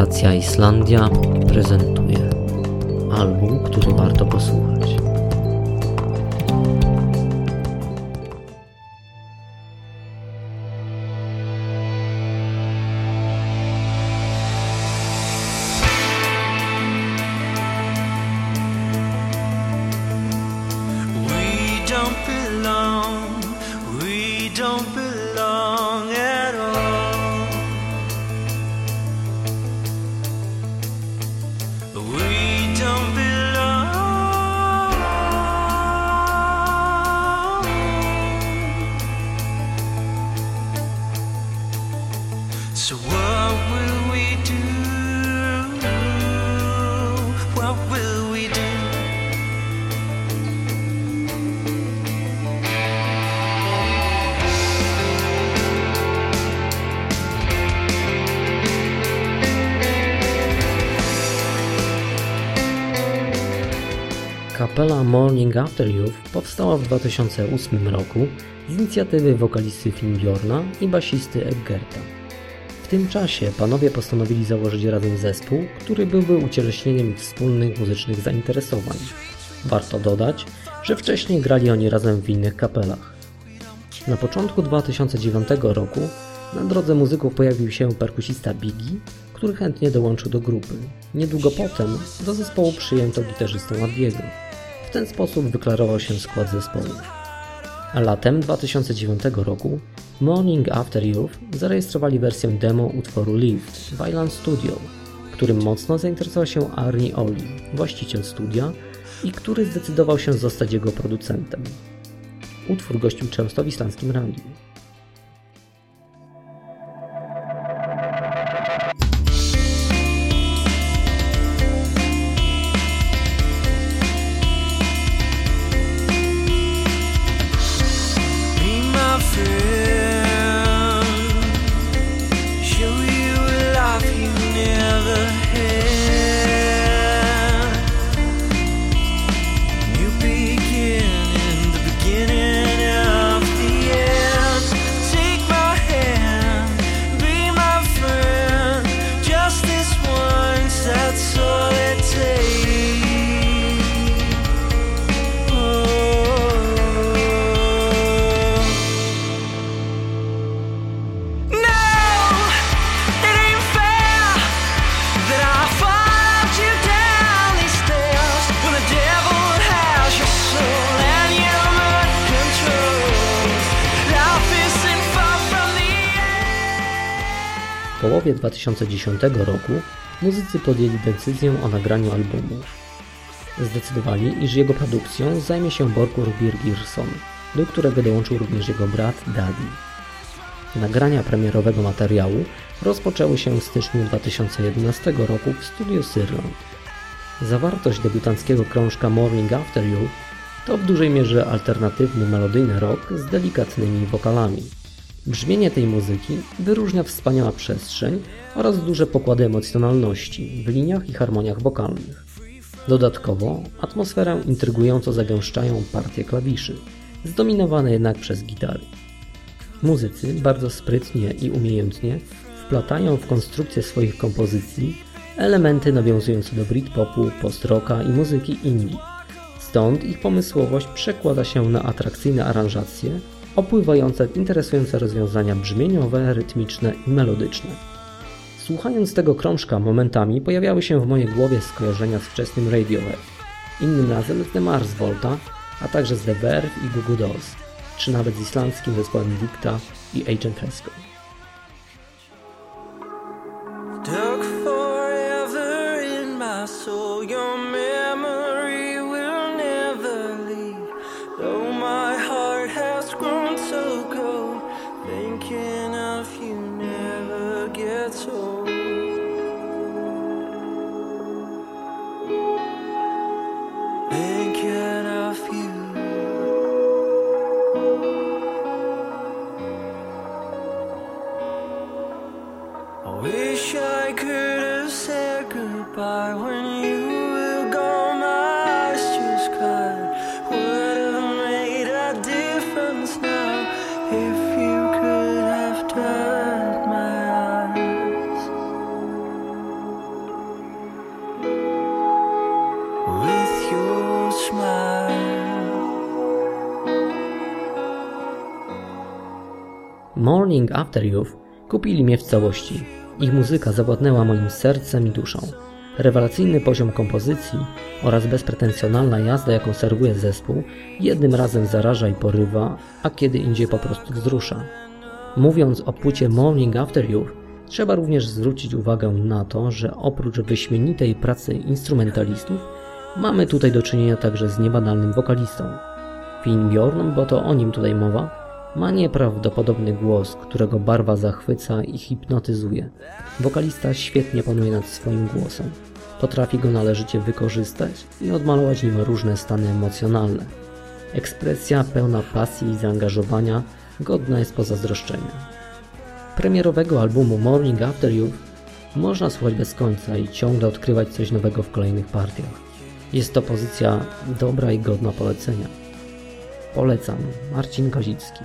Stacja Islandia prezentuje album, który warto posłuchać. Kapela Morning After Youth powstała w 2008 roku z inicjatywy wokalisty Finnbjorna i basisty Eggerta. W tym czasie panowie postanowili założyć razem zespół, który byłby ucieleśnieniem wspólnych muzycznych zainteresowań. Warto dodać, że wcześniej grali oni razem w innych kapelach. Na początku 2009 roku na drodze muzyków pojawił się perkusista Biggie, który chętnie dołączył do grupy. Niedługo potem do zespołu przyjęto gitarzystę Adiego. W ten sposób wyklarował się skład zespołu. Latem 2009 roku Morning After Youth zarejestrowali wersję demo utworu Lift w Island Studio, którym mocno zainteresował się Arnie Oli, właściciel studia i który zdecydował się zostać jego producentem. Utwór gościł często w islandzkim radiu. W połowie 2010 roku muzycy podjęli decyzję o nagraniu albumu. Zdecydowali, iż jego produkcją zajmie się Borkur Birgirson, do którego dołączył również jego brat Daddy. Nagrania premierowego materiału rozpoczęły się w styczniu 2011 roku w studiu Syrland. Zawartość debiutanckiego krążka Morning After You to w dużej mierze alternatywny melodyjny rock z delikatnymi wokalami. Brzmienie tej muzyki wyróżnia wspaniała przestrzeń oraz duże pokłady emocjonalności w liniach i harmoniach wokalnych. Dodatkowo atmosferę intrygująco zagęszczają partie klawiszy, zdominowane jednak przez gitary. Muzycy bardzo sprytnie i umiejętnie wplatają w konstrukcję swoich kompozycji elementy nawiązujące do britpopu, post-rocka i muzyki indie. Stąd ich pomysłowość przekłada się na atrakcyjne aranżacje, opływające w interesujące rozwiązania brzmieniowe, rytmiczne i melodyczne. Słuchając tego krążka momentami pojawiały się w mojej głowie skojarzenia z wczesnym Radiohead, innym razem z The Mars Volta, a także z The Verve i Goo Goo Dolls, czy nawet z islandzkim zespołem Dicta i Agent Fresco. Morning After Youth kupili mnie w całości. Ich muzyka zawładnęła moim sercem i duszą. Rewelacyjny poziom kompozycji oraz bezpretensjonalna jazda, jaką serwuje zespół, jednym razem zaraża i porywa, a kiedy indziej po prostu wzrusza. Mówiąc o płycie Morning After Youth, trzeba również zwrócić uwagę na to, że oprócz wyśmienitej pracy instrumentalistów, mamy tutaj do czynienia także z niebanalnym wokalistą. Finn Bjorn, bo to o nim tutaj mowa, ma nieprawdopodobny głos, którego barwa zachwyca i hipnotyzuje. Wokalista świetnie panuje nad swoim głosem. Potrafi go należycie wykorzystać i odmalować nim różne stany emocjonalne. Ekspresja pełna pasji i zaangażowania godna jest pozazdroszczenia. Premierowego albumu Morning After Youth można słuchać bez końca i ciągle odkrywać coś nowego w kolejnych partiach. Jest to pozycja dobra i godna polecenia. Polecam, Marcin Kozicki.